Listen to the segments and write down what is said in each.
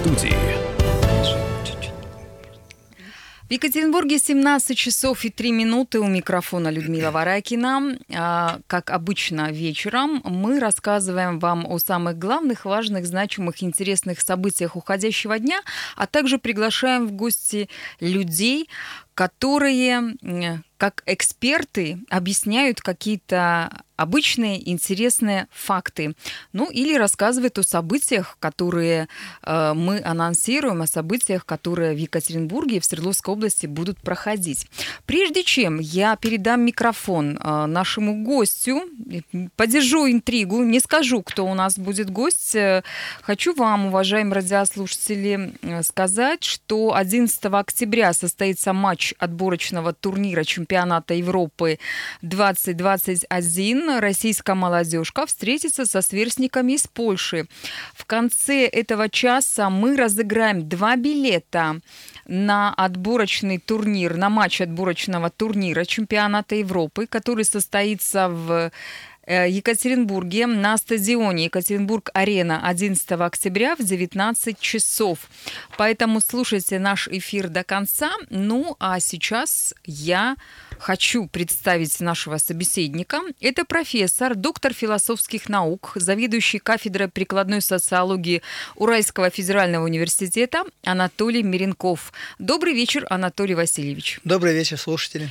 студии. В Екатеринбурге 17 часов и 3 минуты у микрофона Людмила Варакина. А, Как обычно вечером мы рассказываем вам о самых главных, важных, значимых, интересных событиях уходящего дня, а также приглашаем в гости людей, которые как эксперты объясняют какие-то обычные интересные факты. Ну или рассказывают о событиях, которые э, мы анонсируем, о событиях, которые в Екатеринбурге и в Свердловской области будут проходить. Прежде чем я передам микрофон э, нашему гостю, подержу интригу, не скажу, кто у нас будет гость, э, хочу вам, уважаемые радиослушатели, э, сказать, что 11 октября состоится матч отборочного турнира чемпионата Европы 2021. Российская молодежка встретится со сверстниками из Польши. В конце этого часа мы разыграем два билета на отборочный турнир, на матч отборочного турнира чемпионата Европы, который состоится в Екатеринбурге на стадионе Екатеринбург-Арена 11 октября в 19 часов. Поэтому слушайте наш эфир до конца. Ну, а сейчас я хочу представить нашего собеседника. Это профессор, доктор философских наук, заведующий кафедрой прикладной социологии Уральского федерального университета Анатолий Миренков. Добрый вечер, Анатолий Васильевич. Добрый вечер, слушатели.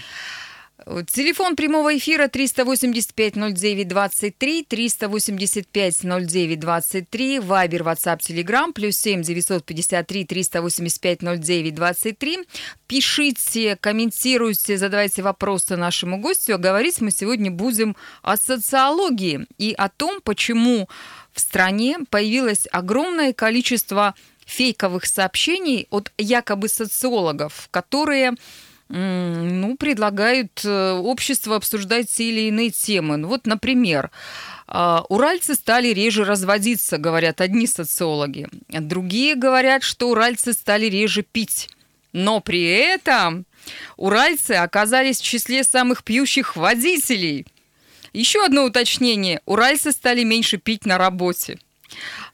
Телефон прямого эфира 385-09-23, 385-09-23, Вайбер, WhatsApp, Telegram, плюс 7 953 385-09-23. Пишите, комментируйте, задавайте вопросы нашему гостю. А говорить мы сегодня будем о социологии и о том, почему в стране появилось огромное количество фейковых сообщений от якобы социологов, которые ну, предлагают э, обществу обсуждать те или иные темы. Ну, вот, например, а, уральцы стали реже разводиться, говорят одни социологи. Другие говорят, что уральцы стали реже пить. Но при этом уральцы оказались в числе самых пьющих водителей. Еще одно уточнение. Уральцы стали меньше пить на работе.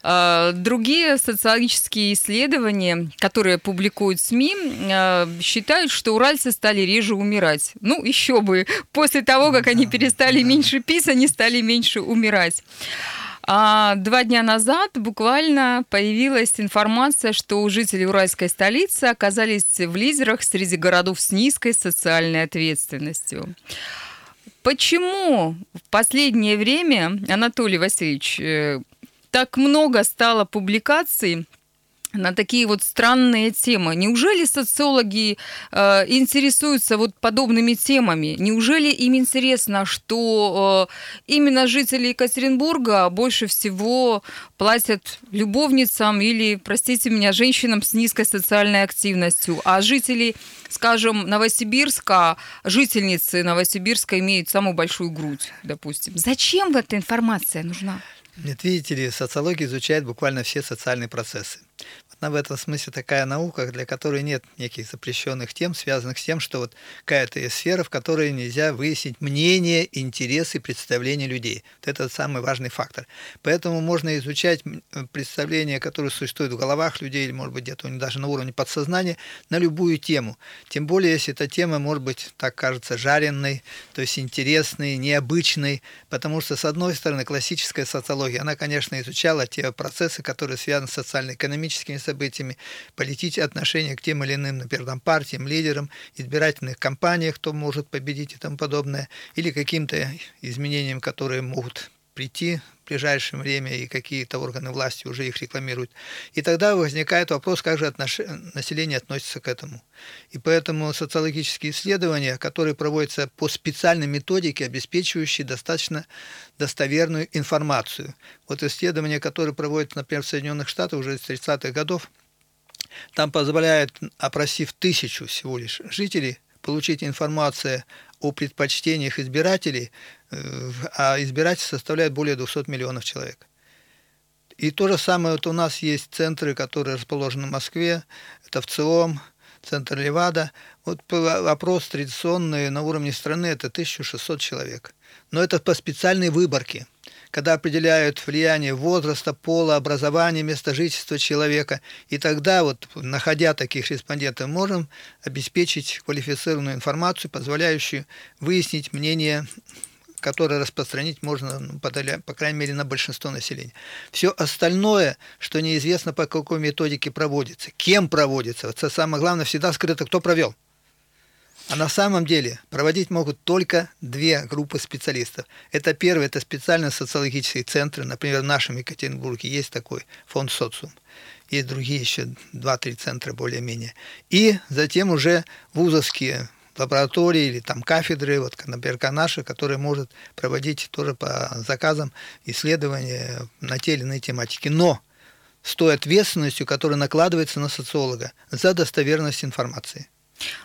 А, Другие социологические исследования, которые публикуют СМИ, а, считают, что уральцы стали реже умирать. Ну, еще бы. После того, как они перестали меньше пить, они стали меньше умирать. А два дня назад буквально появилась информация, что у жителей уральской столицы оказались в лидерах среди городов с низкой социальной ответственностью. Почему в последнее время, Анатолий Васильевич, э, так много стало публикаций на такие вот странные темы. Неужели социологи э, интересуются вот подобными темами? Неужели им интересно, что э, именно жители Екатеринбурга больше всего платят любовницам или, простите меня, женщинам с низкой социальной активностью, а жители, скажем, Новосибирска, жительницы Новосибирска имеют самую большую грудь, допустим. Зачем эта информация нужна? Нет, видите ли, социология изучает буквально все социальные процессы. Она в этом смысле такая наука, для которой нет неких запрещенных тем, связанных с тем, что вот какая-то есть сфера, в которой нельзя выяснить мнение, интересы, представления людей. Вот это самый важный фактор. Поэтому можно изучать представления, которые существуют в головах людей, или, может быть, где-то даже на уровне подсознания, на любую тему. Тем более, если эта тема, может быть, так кажется, жареной, то есть интересной, необычной, потому что, с одной стороны, классическая социология, она, конечно, изучала те процессы, которые связаны с социально-экономическими событиями, политические отношения к тем или иным, например, там, партиям, лидерам, избирательных кампаниях, кто может победить и тому подобное, или каким-то изменениям, которые могут прийти в ближайшее время, и какие-то органы власти уже их рекламируют. И тогда возникает вопрос, как же отнош... население относится к этому. И поэтому социологические исследования, которые проводятся по специальной методике, обеспечивающей достаточно достоверную информацию. Вот исследования, которые проводятся, например, в Соединенных Штатах уже с 30-х годов, там позволяет, опросив тысячу всего лишь жителей, получить информацию о предпочтениях избирателей, э, а избиратели составляют более 200 миллионов человек. И то же самое вот у нас есть центры, которые расположены в Москве, это в ЦИОМ, центр Левада. Вот опрос традиционный на уровне страны это 1600 человек. Но это по специальной выборке. Когда определяют влияние возраста, пола, образования, места жительства человека. И тогда, вот, находя таких респондентов, можем обеспечить квалифицированную информацию, позволяющую выяснить мнение которое распространить можно, ну, по, крайней мере, на большинство населения. Все остальное, что неизвестно по какой методике проводится, кем проводится, это самое главное, всегда скрыто, кто провел. А на самом деле проводить могут только две группы специалистов. Это первый, это специальные социологические центры. Например, в нашем Екатеринбурге есть такой фонд социум. Есть другие еще два-три центра более-менее. И затем уже вузовские лаборатории или там кафедры, вот, например, наши, которые может проводить тоже по заказам исследования на те или иные тематики. Но с той ответственностью, которая накладывается на социолога за достоверность информации.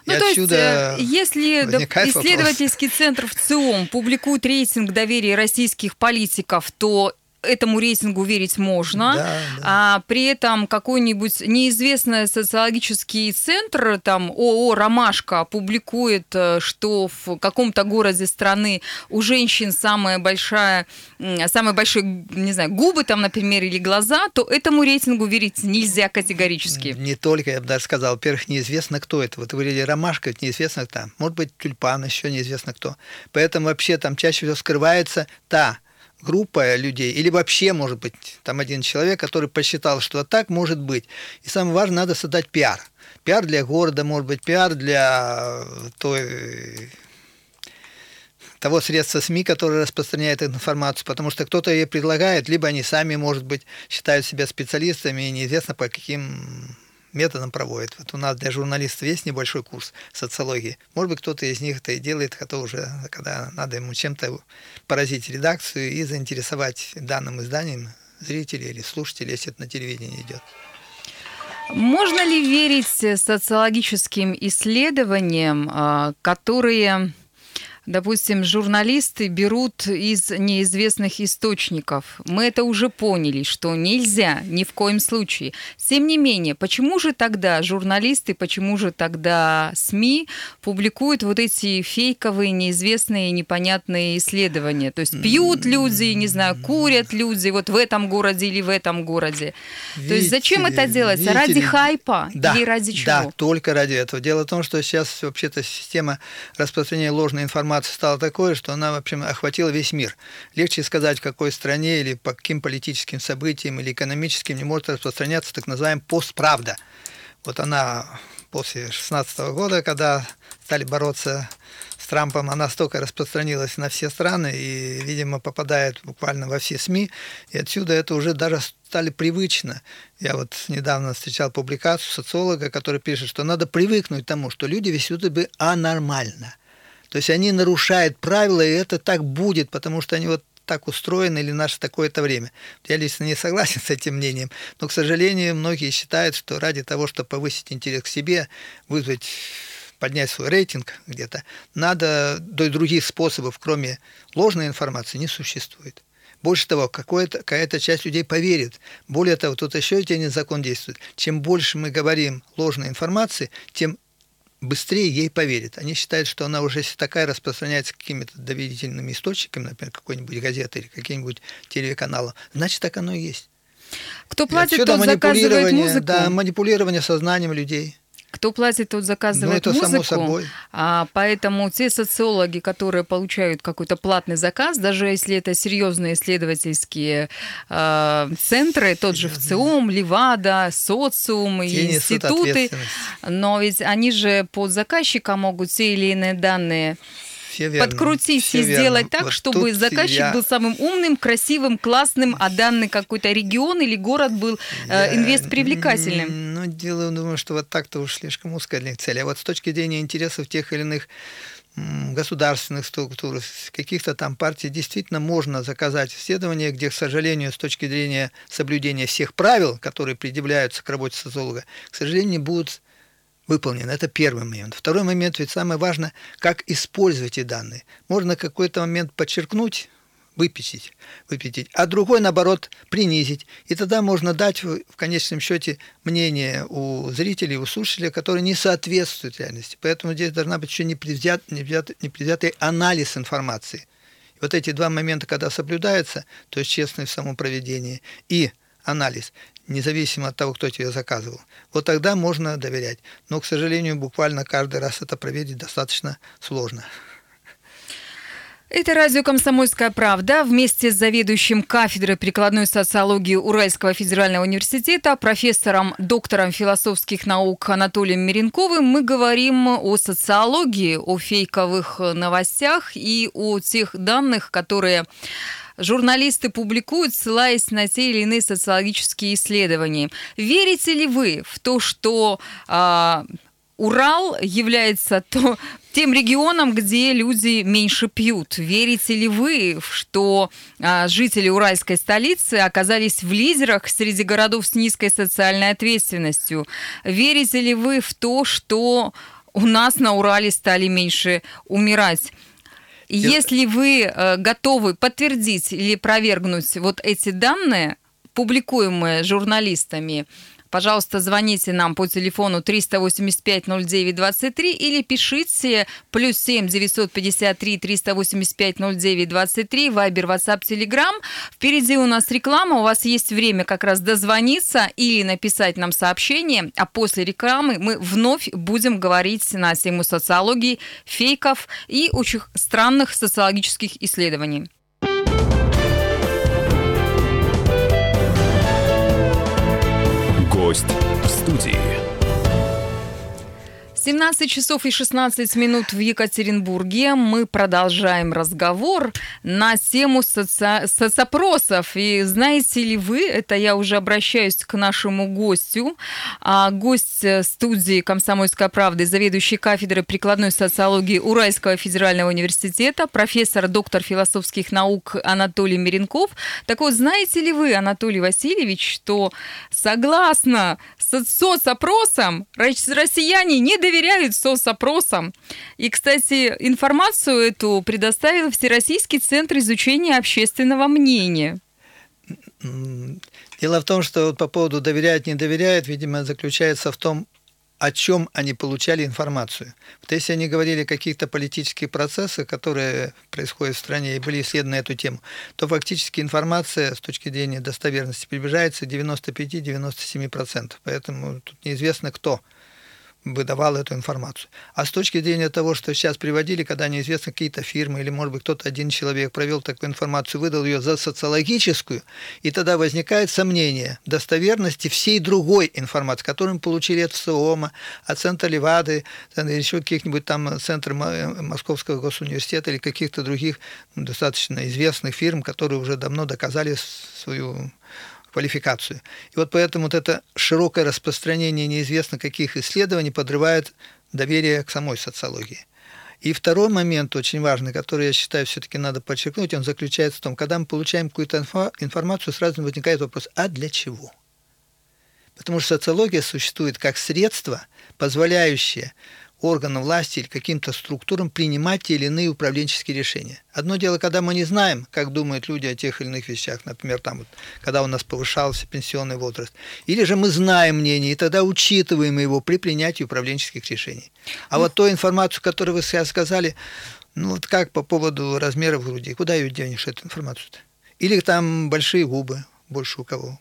Ну, и то есть, э, если исследовательский вопрос. центр в ЦИОМ публикует рейтинг доверия российских политиков, то этому рейтингу верить можно, да, да. а при этом какой-нибудь неизвестный социологический центр, там ООО «Ромашка» публикует, э, что в каком-то городе страны у женщин самая большая, самые большие, не знаю, губы там, например, или глаза, то этому рейтингу верить нельзя категорически. Не только, я бы даже сказал, во-первых, неизвестно, кто это. Вот вы говорили «Ромашка», это неизвестно кто. Может быть, тюльпан, еще неизвестно кто. Поэтому вообще там чаще всего скрывается та группа людей, или вообще, может быть, там один человек, который посчитал, что так может быть. И самое важное, надо создать пиар. Пиар для города, может быть, пиар для той того средства СМИ, которое распространяет информацию, потому что кто-то ее предлагает, либо они сами, может быть, считают себя специалистами, и неизвестно по каким методом проводит. Вот у нас для журналистов есть небольшой курс социологии. Может быть, кто-то из них это и делает, кто уже, когда надо ему чем-то поразить редакцию и заинтересовать данным изданием зрителей или слушателей, если это на телевидении идет. Можно ли верить социологическим исследованиям, а, которые допустим, журналисты берут из неизвестных источников. Мы это уже поняли, что нельзя ни в коем случае. Тем не менее, почему же тогда журналисты, почему же тогда СМИ публикуют вот эти фейковые, неизвестные, непонятные исследования? То есть пьют люди, не знаю, курят люди вот в этом городе или в этом городе. Видите, То есть зачем это? Видите, ради хайпа да, или ради чего? Да, только ради этого. Дело в том, что сейчас вообще-то система распространения ложной информации информация стала такой, что она, в общем, охватила весь мир. Легче сказать, в какой стране или по каким политическим событиям или экономическим не может распространяться так называемая постправда. Вот она после 2016 года, когда стали бороться с Трампом, она столько распространилась на все страны и, видимо, попадает буквально во все СМИ. И отсюда это уже даже стали привычно. Я вот недавно встречал публикацию социолога, который пишет, что надо привыкнуть к тому, что люди ведут себя анормально. То есть они нарушают правила, и это так будет, потому что они вот так устроены или наше такое-то время. Я лично не согласен с этим мнением, но, к сожалению, многие считают, что ради того, чтобы повысить интерес к себе, вызвать поднять свой рейтинг где-то, надо, до других способов, кроме ложной информации, не существует. Больше того, какая-то часть людей поверит. Более того, тут еще один закон действует. Чем больше мы говорим ложной информации, тем быстрее ей поверят. Они считают, что она уже если такая распространяется какими-то доверительными источниками, например, какой-нибудь газеты или каким-нибудь телеканалом, значит, так оно и есть. Кто платит, тот заказывает музыку. Да, манипулирование сознанием людей. Кто платит, тот заказывает ну, это музыку. Само собой. А, поэтому те социологи, которые получают какой-то платный заказ, даже если это серьезные исследовательские э, центры, тот же ВЦИОМ, Левада, социум и институты, но ведь они же под заказчика могут те или иные данные все верно, подкрутить все и верно. сделать так, вот чтобы заказчик я... был самым умным, красивым, классным, а данный какой-то регион или город был э, инвест привлекательным. Ну, дело, думаю, что вот так-то уж слишком узкая для цели. А вот с точки зрения интересов тех или иных государственных структур, каких-то там партий действительно можно заказать исследования, где, к сожалению, с точки зрения соблюдения всех правил, которые предъявляются к работе социолога, к сожалению, будут выполнено. Это первый момент. Второй момент, ведь самое важное, как использовать эти данные. Можно какой-то момент подчеркнуть, выпятить, выпятить, а другой, наоборот, принизить. И тогда можно дать в конечном счете мнение у зрителей, у слушателей, которое не соответствует реальности. Поэтому здесь должна быть еще непредвзят, непредвзят, непредвзятый анализ информации. Вот эти два момента, когда соблюдаются, то есть честность в самом проведении и анализ, независимо от того, кто тебе заказывал, вот тогда можно доверять. Но, к сожалению, буквально каждый раз это проверить достаточно сложно. Это радио «Комсомольская правда». Вместе с заведующим кафедрой прикладной социологии Уральского федерального университета, профессором, доктором философских наук Анатолием Миренковым мы говорим о социологии, о фейковых новостях и о тех данных, которые журналисты публикуют, ссылаясь на те или иные социологические исследования. Верите ли вы в то, что э, Урал является то, тем регионом, где люди меньше пьют. Верите ли вы, что а, жители уральской столицы оказались в лидерах среди городов с низкой социальной ответственностью? Верите ли вы в то, что у нас на Урале стали меньше умирать? Если вы э, готовы подтвердить или опровергнуть вот эти данные, публикуемые журналистами, Пожалуйста, звоните нам по телефону 385 09 23 или пишите плюс 7 953 385 09 23, Вайбер, WhatsApp, Telegram. Впереди у нас реклама, у вас есть время как раз дозвониться или написать нам сообщение, а после рекламы мы вновь будем говорить на тему социологии, фейков и очень странных социологических исследований. Гость в студии. 17 часов и 16 минут в Екатеринбурге. Мы продолжаем разговор на тему соци... соцопросов. И знаете ли вы, это я уже обращаюсь к нашему гостю, а гость студии «Комсомольская правда», заведующий кафедрой прикладной социологии Уральского федерального университета, профессор, доктор философских наук Анатолий Миренков. Так вот, знаете ли вы, Анатолий Васильевич, что согласно соцопросам россияне не доверяют доверяют соцопросам. И, кстати, информацию эту предоставил Всероссийский центр изучения общественного мнения. Дело в том, что по поводу доверяют, не доверяют, видимо, заключается в том, о чем они получали информацию. Вот если они говорили о каких-то политических процессах, которые происходят в стране и были исследованы эту тему, то фактически информация с точки зрения достоверности приближается к 95-97%. Поэтому тут неизвестно кто выдавал эту информацию. А с точки зрения того, что сейчас приводили, когда неизвестно какие-то фирмы или, может быть, кто-то один человек провел такую информацию, выдал ее за социологическую, и тогда возникает сомнение достоверности всей другой информации, которую мы получили от СОМа, от Центра Левады, еще каких-нибудь там центров Московского госуниверситета или каких-то других достаточно известных фирм, которые уже давно доказали свою квалификацию. И вот поэтому вот это широкое распространение неизвестно каких исследований подрывает доверие к самой социологии. И второй момент очень важный, который я считаю все-таки надо подчеркнуть, он заключается в том, когда мы получаем какую-то информацию, сразу возникает вопрос, а для чего? Потому что социология существует как средство, позволяющее органам власти или каким-то структурам принимать те или иные управленческие решения. Одно дело, когда мы не знаем, как думают люди о тех или иных вещах, например, там вот, когда у нас повышался пенсионный возраст, или же мы знаем мнение, и тогда учитываем его при принятии управленческих решений. А вот ту информацию, которую вы сейчас сказали, ну вот как по поводу размеров груди, куда ее денешь, эту информацию-то? Или там большие губы, больше у кого?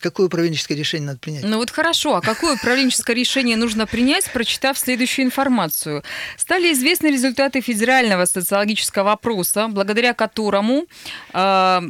Какое управленческое решение надо принять? Ну вот хорошо, а какое управленческое решение нужно принять, прочитав следующую информацию? Стали известны результаты федерального социологического опроса, благодаря которому э,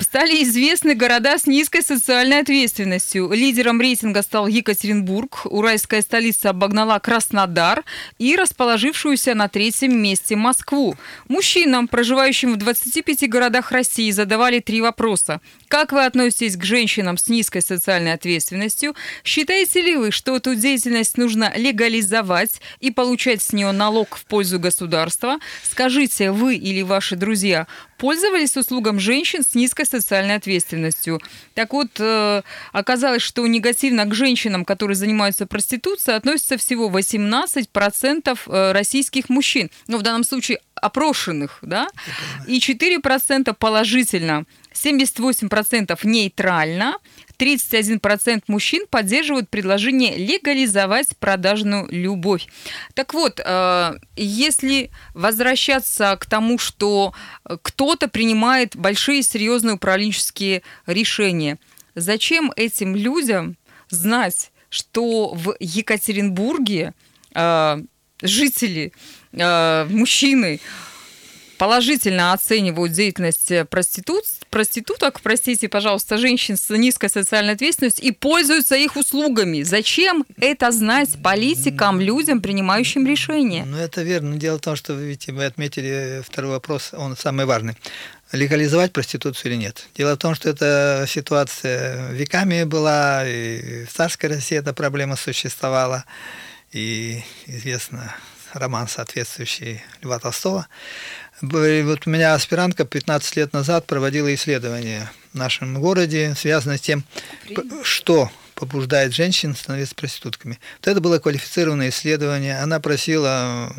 Стали известны города с низкой социальной ответственностью. Лидером рейтинга стал Екатеринбург, уральская столица обогнала Краснодар и расположившуюся на третьем месте Москву. Мужчинам, проживающим в 25 городах России, задавали три вопроса. Как вы относитесь к женщинам с низкой социальной ответственностью? Считаете ли вы, что эту деятельность нужно легализовать и получать с нее налог в пользу государства? Скажите, вы или ваши друзья пользовались услугам женщин с низкой социальной ответственностью. Так вот, э, оказалось, что негативно к женщинам, которые занимаются проституцией, относится всего 18% э, российских мужчин. Ну, в данном случае опрошенных, да, и 4% положительно. 78% нейтрально, 31% мужчин поддерживают предложение легализовать продажную любовь. Так вот, э, если возвращаться к тому, что кто-то принимает большие серьезные управленческие решения, зачем этим людям знать, что в Екатеринбурге э, жители, э, мужчины положительно оценивают деятельность проститут, проституток, простите, пожалуйста, женщин с низкой социальной ответственностью и пользуются их услугами. Зачем это знать политикам, людям, принимающим решения? Ну, это верно. Дело в том, что, видите, вы отметили второй вопрос, он самый важный легализовать проституцию или нет. Дело в том, что эта ситуация веками была, и в царской России эта проблема существовала, и известно роман, соответствующий Льва Толстого. Вот у меня аспирантка 15 лет назад проводила исследование в нашем городе, связанное с тем, что побуждает женщин становиться проститутками. Вот это было квалифицированное исследование. Она просила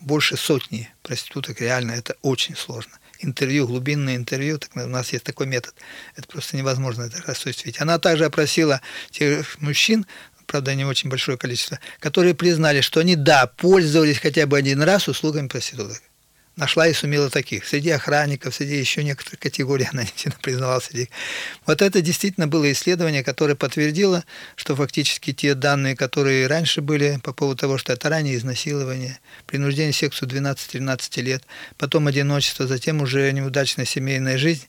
больше сотни проституток, реально это очень сложно. Интервью, глубинное интервью, так у нас есть такой метод. Это просто невозможно это осуществить. Она также опросила тех мужчин, правда, не очень большое количество, которые признали, что они, да, пользовались хотя бы один раз услугами проституток нашла и сумела таких. Среди охранников, среди еще некоторых категорий она не признавала среди. Вот это действительно было исследование, которое подтвердило, что фактически те данные, которые раньше были по поводу того, что это раннее изнасилование, принуждение к сексу 12-13 лет, потом одиночество, затем уже неудачная семейная жизнь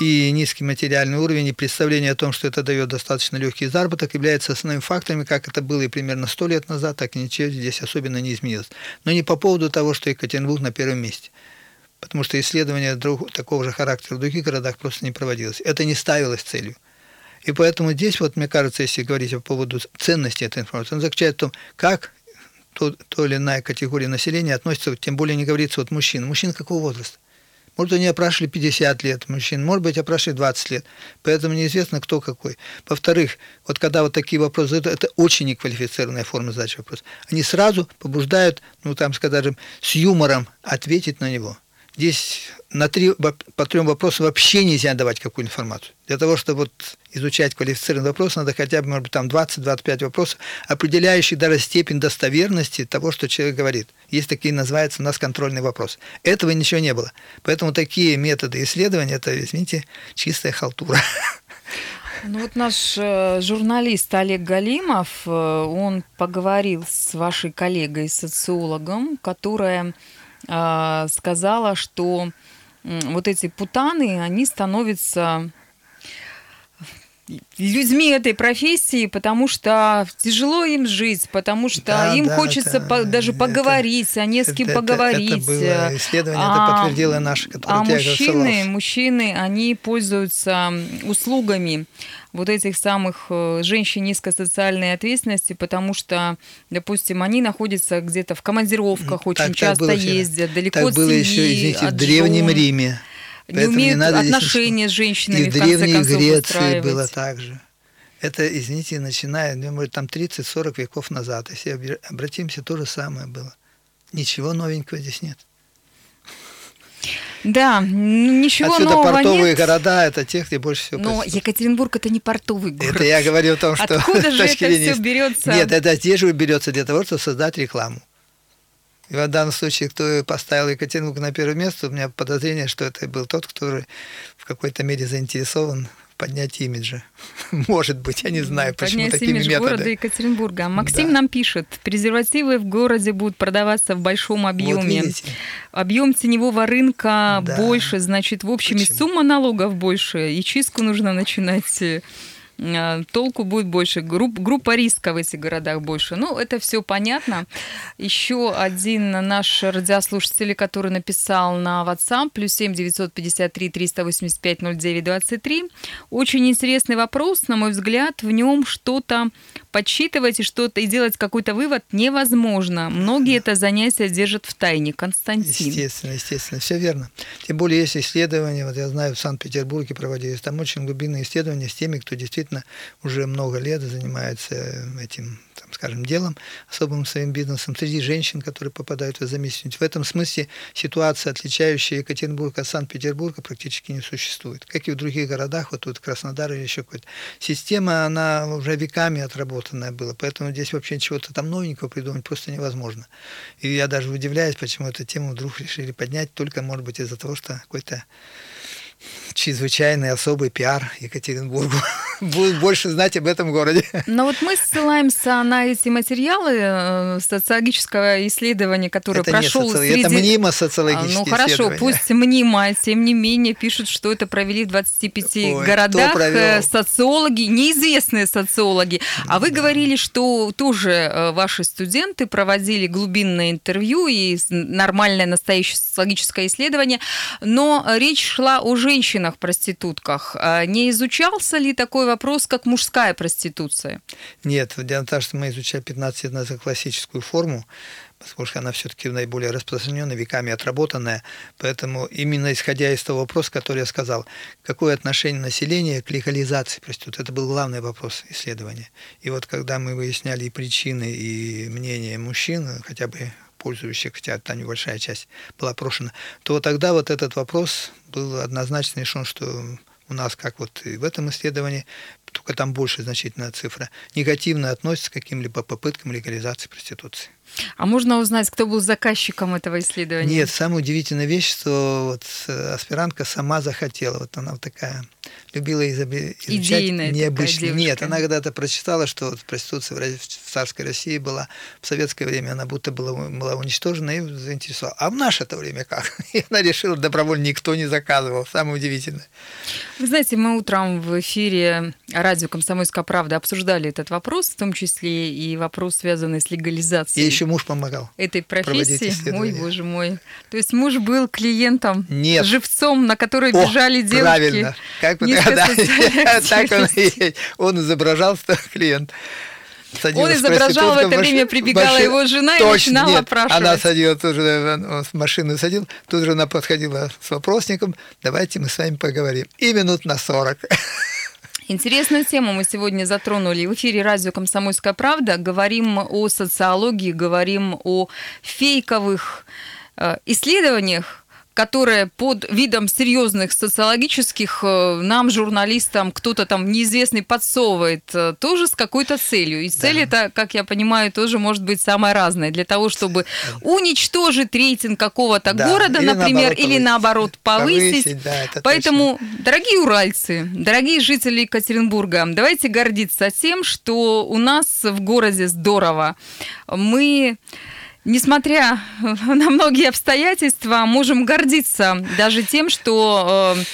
и низкий материальный уровень и представление о том, что это дает достаточно легкий заработок, является основными факторами, как это было и примерно 100 лет назад, так и ничего здесь особенно не изменилось. Но не по поводу того, что Екатеринбург на первом месте потому что исследования друг, такого же характера в других городах просто не проводилось. Это не ставилось целью. И поэтому здесь, вот, мне кажется, если говорить по поводу ценности этой информации, он заключается в том, как то, то или иная категория населения относится, тем более не говорится вот мужчин. Мужчин какого возраста? Может, они опрашивали 50 лет мужчин, может быть, опрашивали 20 лет. Поэтому неизвестно, кто какой. Во-вторых, вот когда вот такие вопросы задают, это очень неквалифицированная форма задачи вопроса. Они сразу побуждают, ну, там, скажем, с юмором ответить на него – Здесь на три, по трем вопросам вообще нельзя давать какую информацию. Для того, чтобы вот изучать квалифицированный вопрос, надо хотя бы, может быть, там 20-25 вопросов, определяющих даже степень достоверности того, что человек говорит. Есть такие, называются у нас контрольный вопрос. Этого ничего не было. Поэтому такие методы исследования, это, извините, чистая халтура. Ну вот наш э, журналист Олег Галимов, э, он поговорил с вашей коллегой, социологом, которая сказала, что вот эти путаны, они становятся людьми этой профессии, потому что тяжело им жить, потому что да, им да, хочется это, по, даже это, поговорить, а не с кем это, поговорить. Это, это было исследование, а, это подтвердило наше, которое А мужчины, мужчины, они пользуются услугами вот этих самых э, женщин низкой социальной ответственности, потому что, допустим, они находятся где-то в командировках, очень так, часто так ездят, далеко так от было семьи, еще, извините, в Древнем Риме. Не умеют не надо отношения здесь, с женщинами, И в, в Древней конце Греции было так же. Это, извините, начиная, ну, может, там 30-40 веков назад. Если обратимся, то же самое было. Ничего новенького здесь нет. Да, ничего Отсюда нового портовые нет. города, это те, где больше всего Но проститут. Екатеринбург это не портовый город. Это я говорю о том, что... Откуда же это все берется? Нет, это здесь же берется для того, чтобы создать рекламу. И в данном случае, кто поставил Екатеринбург на первое место, у меня подозрение, что это был тот, который в какой-то мере заинтересован поднять имиджа. Может быть, я не знаю, почему поднять такими имидж методами. города Екатеринбурга. Максим да. нам пишет, презервативы в городе будут продаваться в большом объеме. Вот Объем теневого рынка да. больше, значит, в общем, и сумма налогов больше, и чистку нужно начинать э, толку будет больше, групп, группа риска в этих городах больше. Ну, это все понятно. Еще один наш радиослушатель, который написал на WhatsApp, плюс 7 953 385 09 23. Очень интересный вопрос, на мой взгляд, в нем что-то подсчитывать и что-то и делать какой-то вывод невозможно. Многие это занятие держат в тайне. Константин. Естественно, естественно, все верно. Тем более есть исследования, вот я знаю, в Санкт-Петербурге проводились, там очень глубинные исследования с теми, кто действительно действительно уже много лет занимается этим там, скажем, делом, особым своим бизнесом среди женщин, которые попадают в зависимость. В этом смысле ситуация, отличающая Екатеринбург от Санкт-Петербурга, практически не существует. Как и в других городах, вот тут Краснодар или еще какой-то. Система, она уже веками отработанная была, поэтому здесь вообще чего-то там новенького придумать просто невозможно. И я даже удивляюсь, почему эту тему вдруг решили поднять, только, может быть, из-за того, что какой-то чрезвычайный особый пиар Екатеринбургу. Будут больше знать об этом городе. Но вот мы ссылаемся на эти материалы э, социологического исследования, которое это прошел соци... среди... Это мнимо социологическое Ну хорошо, пусть мнимо, тем не менее пишут, что это провели в 25 Ой, городах э, социологи, неизвестные социологи. А вы говорили, что тоже э, ваши студенты проводили глубинное интервью и нормальное настоящее социологическое исследование, но речь шла о женщинах-проститутках. А не изучался ли такой вопрос, как мужская проституция? Нет, дело в том, что мы изучали 15 лет назад классическую форму, поскольку она все-таки наиболее распространенная, веками отработанная. Поэтому именно исходя из того вопроса, который я сказал, какое отношение населения к легализации проституции, это был главный вопрос исследования. И вот когда мы выясняли и причины, и мнение мужчин, хотя бы пользующих, хотя там небольшая часть была опрошена, то тогда вот этот вопрос был однозначно решен, что у нас, как вот и в этом исследовании, только там больше значительная цифра, негативно относится к каким-либо попыткам легализации проституции. А можно узнать, кто был заказчиком этого исследования? Нет, самая удивительная вещь, что вот э, аспирантка сама захотела, вот она вот такая любила изучать Идейная необычно. Нет, она когда-то прочитала, что вот проституция в царской России была в советское время, она будто была, была уничтожена и заинтересовала. А в наше это время как? И она решила, добровольно никто не заказывал. Самое удивительное. Вы знаете, мы утром в эфире радио «Комсомольская правда» обсуждали этот вопрос, в том числе и вопрос, связанный с легализацией. Еще муж помогал. Этой профессии? Ой, боже мой. То есть муж был клиентом, Нет. живцом, на который бежали О, девушки. Правильно. Как бы да, так он и Он изображал клиент. Он изображал в это время, прибегала машин... его жена Точно, и начинала нет, опрашивать. Она садила тоже в машину садил, тут же она подходила с вопросником, давайте мы с вами поговорим. И минут на 40. Интересную тему мы сегодня затронули в эфире радио «Комсомольская правда». Говорим о социологии, говорим о фейковых э, исследованиях, которые под видом серьезных социологических э, нам, журналистам, кто-то там неизвестный подсовывает, э, тоже с какой-то целью. И цель да. это, как я понимаю, тоже может быть самая разная. Для того, чтобы уничтожить рейтинг какого-то да. города, или например, наоборот, или наоборот повысить. повысить да, Поэтому, точно. дорогие уральцы, дорогие жители Екатеринбурга, давайте гордиться тем, что у нас в городе здорово. Мы несмотря на многие обстоятельства, можем гордиться даже тем, что э,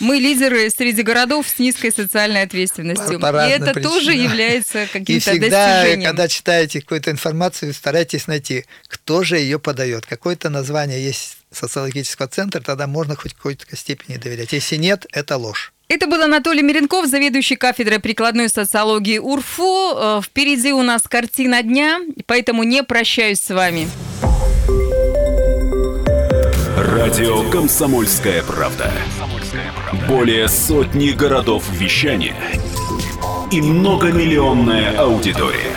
мы лидеры среди городов с низкой социальной ответственностью. По, по и это причинам. тоже является каким-то И всегда, достижением. когда читаете какую-то информацию, старайтесь найти, кто же ее подает. Какое-то название есть социологического центра, тогда можно хоть в какой-то степени доверять. Если нет, это ложь. Это был Анатолий Миренков, заведующий кафедрой прикладной социологии урфу э, Впереди у нас картина дня, поэтому не прощаюсь с вами. Радио «Комсомольская правда». Более сотни городов вещания и многомиллионная аудитория.